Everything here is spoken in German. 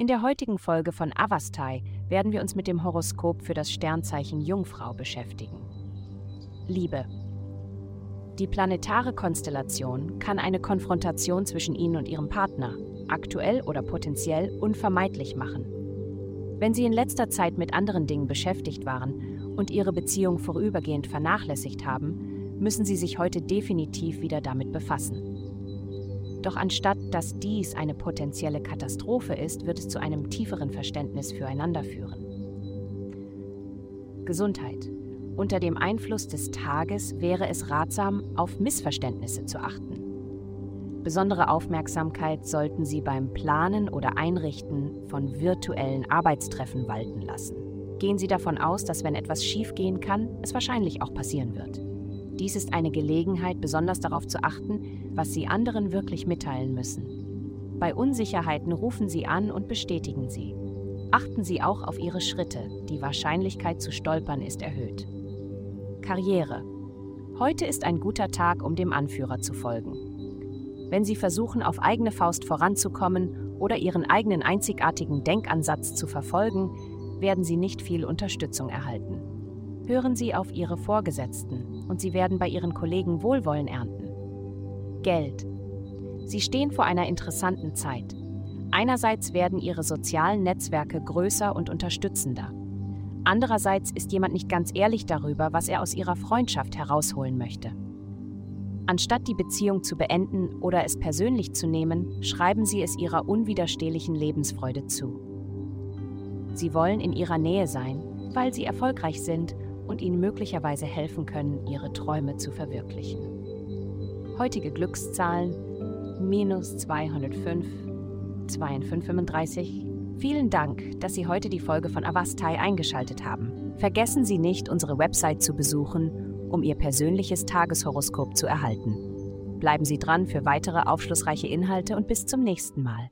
In der heutigen Folge von Avastai werden wir uns mit dem Horoskop für das Sternzeichen Jungfrau beschäftigen. Liebe. Die planetare Konstellation kann eine Konfrontation zwischen Ihnen und Ihrem Partner, aktuell oder potenziell, unvermeidlich machen. Wenn Sie in letzter Zeit mit anderen Dingen beschäftigt waren und Ihre Beziehung vorübergehend vernachlässigt haben, müssen Sie sich heute definitiv wieder damit befassen. Doch anstatt dass dies eine potenzielle Katastrophe ist, wird es zu einem tieferen Verständnis füreinander führen. Gesundheit. Unter dem Einfluss des Tages wäre es ratsam, auf Missverständnisse zu achten. Besondere Aufmerksamkeit sollten Sie beim Planen oder Einrichten von virtuellen Arbeitstreffen walten lassen. Gehen Sie davon aus, dass wenn etwas schiefgehen kann, es wahrscheinlich auch passieren wird. Dies ist eine Gelegenheit, besonders darauf zu achten, was Sie anderen wirklich mitteilen müssen. Bei Unsicherheiten rufen Sie an und bestätigen Sie. Achten Sie auch auf Ihre Schritte, die Wahrscheinlichkeit zu stolpern ist erhöht. Karriere. Heute ist ein guter Tag, um dem Anführer zu folgen. Wenn Sie versuchen, auf eigene Faust voranzukommen oder Ihren eigenen einzigartigen Denkansatz zu verfolgen, werden Sie nicht viel Unterstützung erhalten. Hören Sie auf Ihre Vorgesetzten und Sie werden bei Ihren Kollegen Wohlwollen ernten. Geld. Sie stehen vor einer interessanten Zeit. Einerseits werden Ihre sozialen Netzwerke größer und unterstützender. Andererseits ist jemand nicht ganz ehrlich darüber, was er aus Ihrer Freundschaft herausholen möchte. Anstatt die Beziehung zu beenden oder es persönlich zu nehmen, schreiben Sie es Ihrer unwiderstehlichen Lebensfreude zu. Sie wollen in Ihrer Nähe sein, weil Sie erfolgreich sind und ihnen möglicherweise helfen können, ihre Träume zu verwirklichen. Heutige Glückszahlen minus 205, 2535. Vielen Dank, dass Sie heute die Folge von Avastai eingeschaltet haben. Vergessen Sie nicht, unsere Website zu besuchen, um Ihr persönliches Tageshoroskop zu erhalten. Bleiben Sie dran für weitere aufschlussreiche Inhalte und bis zum nächsten Mal.